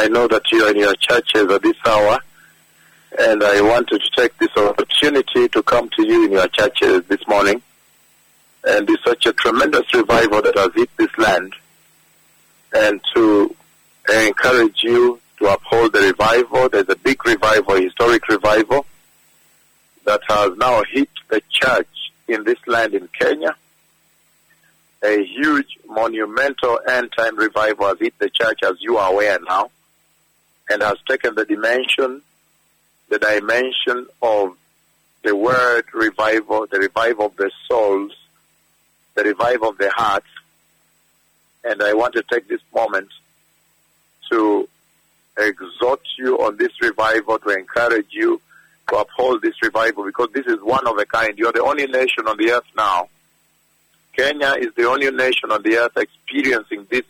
I know that you are in your churches at this hour, and I wanted to take this opportunity to come to you in your churches this morning. And it's such a tremendous revival that has hit this land, and to encourage you to uphold the revival. There's a big revival, historic revival, that has now hit the church in this land in Kenya. A huge, monumental end time revival has hit the church, as you are aware now, and has taken the dimension, the dimension of the word revival, the revival of the souls, the revival of the hearts. And I want to take this moment to exhort you on this revival, to encourage you to uphold this revival because this is one of a kind. You're the only nation on the earth now. Kenya is the only nation on the earth experiencing this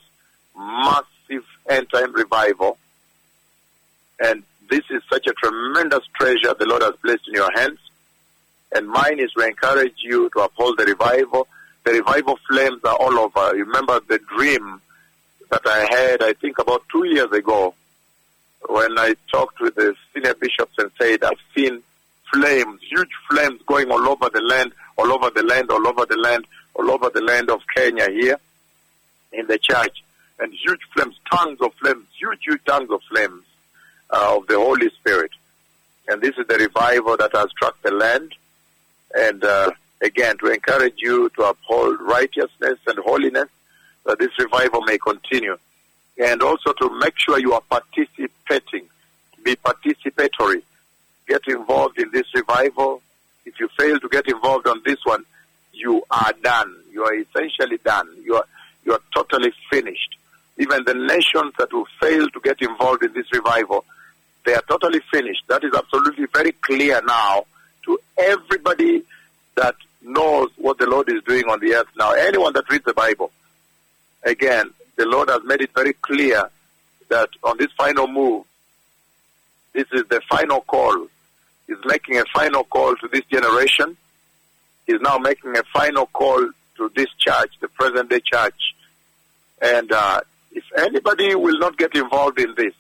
massive end time revival. And this is such a tremendous treasure the Lord has placed in your hands. And mine is to encourage you to uphold the revival. The revival flames are all over. Remember the dream that I had, I think about two years ago, when I talked with the senior bishops and said, I've seen flames, huge flames going all over the land, all over the land, all over the land, all over the land of Kenya here in the church. And huge flames, tongues of flames, huge, huge tongues of flames uh, of the Holy Spirit. And this is the revival that has struck the land. And uh, again, to encourage you to uphold righteousness and holiness, that this revival may continue and also to make sure you are participating, be participatory, get involved in this revival. If you fail to get involved on this one, you are done. You are essentially done. You are, you are totally finished. Even the nations that will fail to get involved in this revival, they are totally finished. That is absolutely very clear now to everybody that knows what the Lord is doing on the earth now. Anyone that reads the Bible, again, the Lord has made it very clear that on this final move, this is the final call. He's making a final call to this generation. He's now making a final call to this church, the present day church. And uh, if anybody will not get involved in this,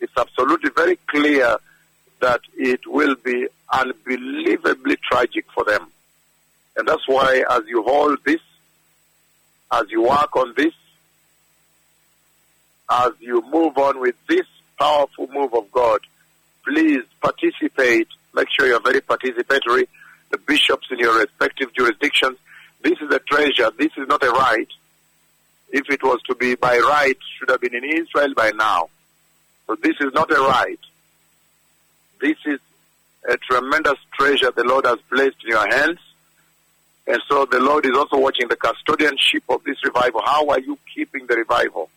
it's absolutely very clear that it will be unbelievably tragic for them. And that's why, as you hold this, as you work on this, as you move on with this powerful move of God, please participate. Make sure you're very participatory. The bishops in your respective jurisdictions. This is a treasure. This is not a right. If it was to be by right, should have been in Israel by now. So this is not a right. This is a tremendous treasure the Lord has placed in your hands. And so the Lord is also watching the custodianship of this revival. How are you keeping the revival?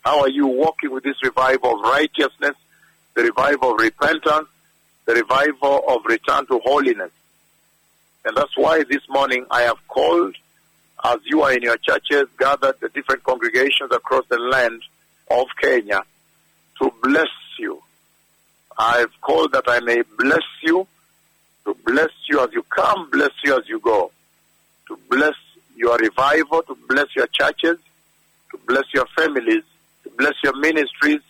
How are you walking with this revival of righteousness, the revival of repentance, the revival of return to holiness? And that's why this morning I have called, as you are in your churches, gathered the different congregations across the land of Kenya to bless you. I've called that I may bless you, to bless you as you come, bless you as you go, to bless your revival, to bless your churches, to bless your families, to bless your ministries,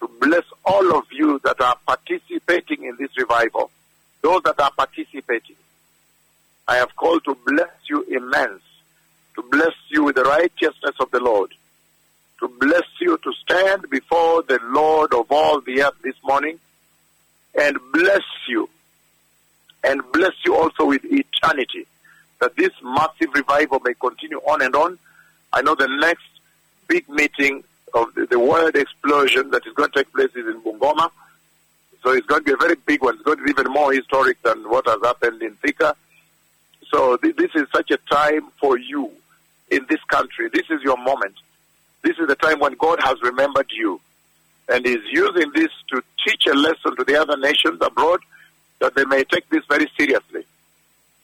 to bless all of you that are participating in this revival, those that are participating. I have called to bless you immense, to bless you with the righteousness of the Lord, to bless you to stand before the Lord of all the earth this morning and bless you, and bless you also with eternity, that this massive revival may continue on and on. I know the next big meeting of the, the world explosion that is going to take place is in Bungoma. So it's going to be a very big one. It's going to be even more historic than what has happened in Thika. So th- this is such a time for you in this country. This is your moment. This is the time when God has remembered you and is using this to teach a lesson to the other nations abroad that they may take this very seriously.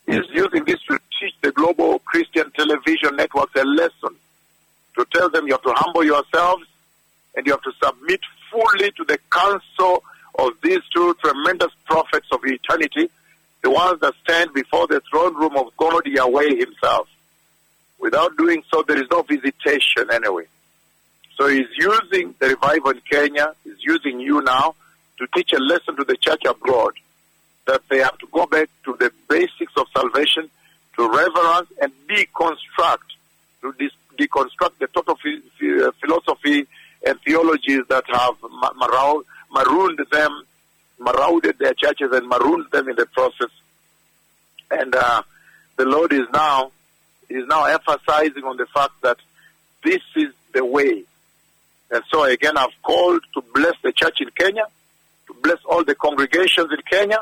He's using this to teach the global Christian television networks a lesson to tell them you have to humble yourselves and you have to submit fully to the counsel of these two tremendous prophets of eternity, the ones that stand before the throne room of God Yahweh Himself. Without doing so, there is no visitation anyway. So he's using the revival in Kenya, he's using you now to teach a lesson to the church abroad that they have to go back to the basics of salvation, to reverence and deconstruct, to deconstruct the total phi- phi- philosophy and theologies that have ma- marau- marooned them, marauded their churches and marooned them in the process. And uh, the Lord is now is now emphasizing on the fact that this is the way. And so again, I've called to bless the church in Kenya, to bless all the congregations in Kenya,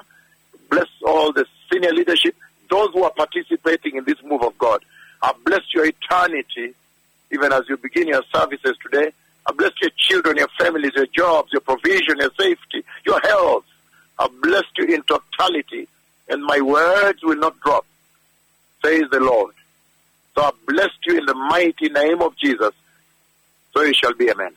bless all the senior leadership, those who are participating in this move of God. I bless your eternity, even as you begin your services today. I bless your children, your families, your jobs, your provision, your safety, your health. I bless you in totality, and my words will not drop, says the Lord. So I bless you in the mighty name of Jesus. So it shall be, amen.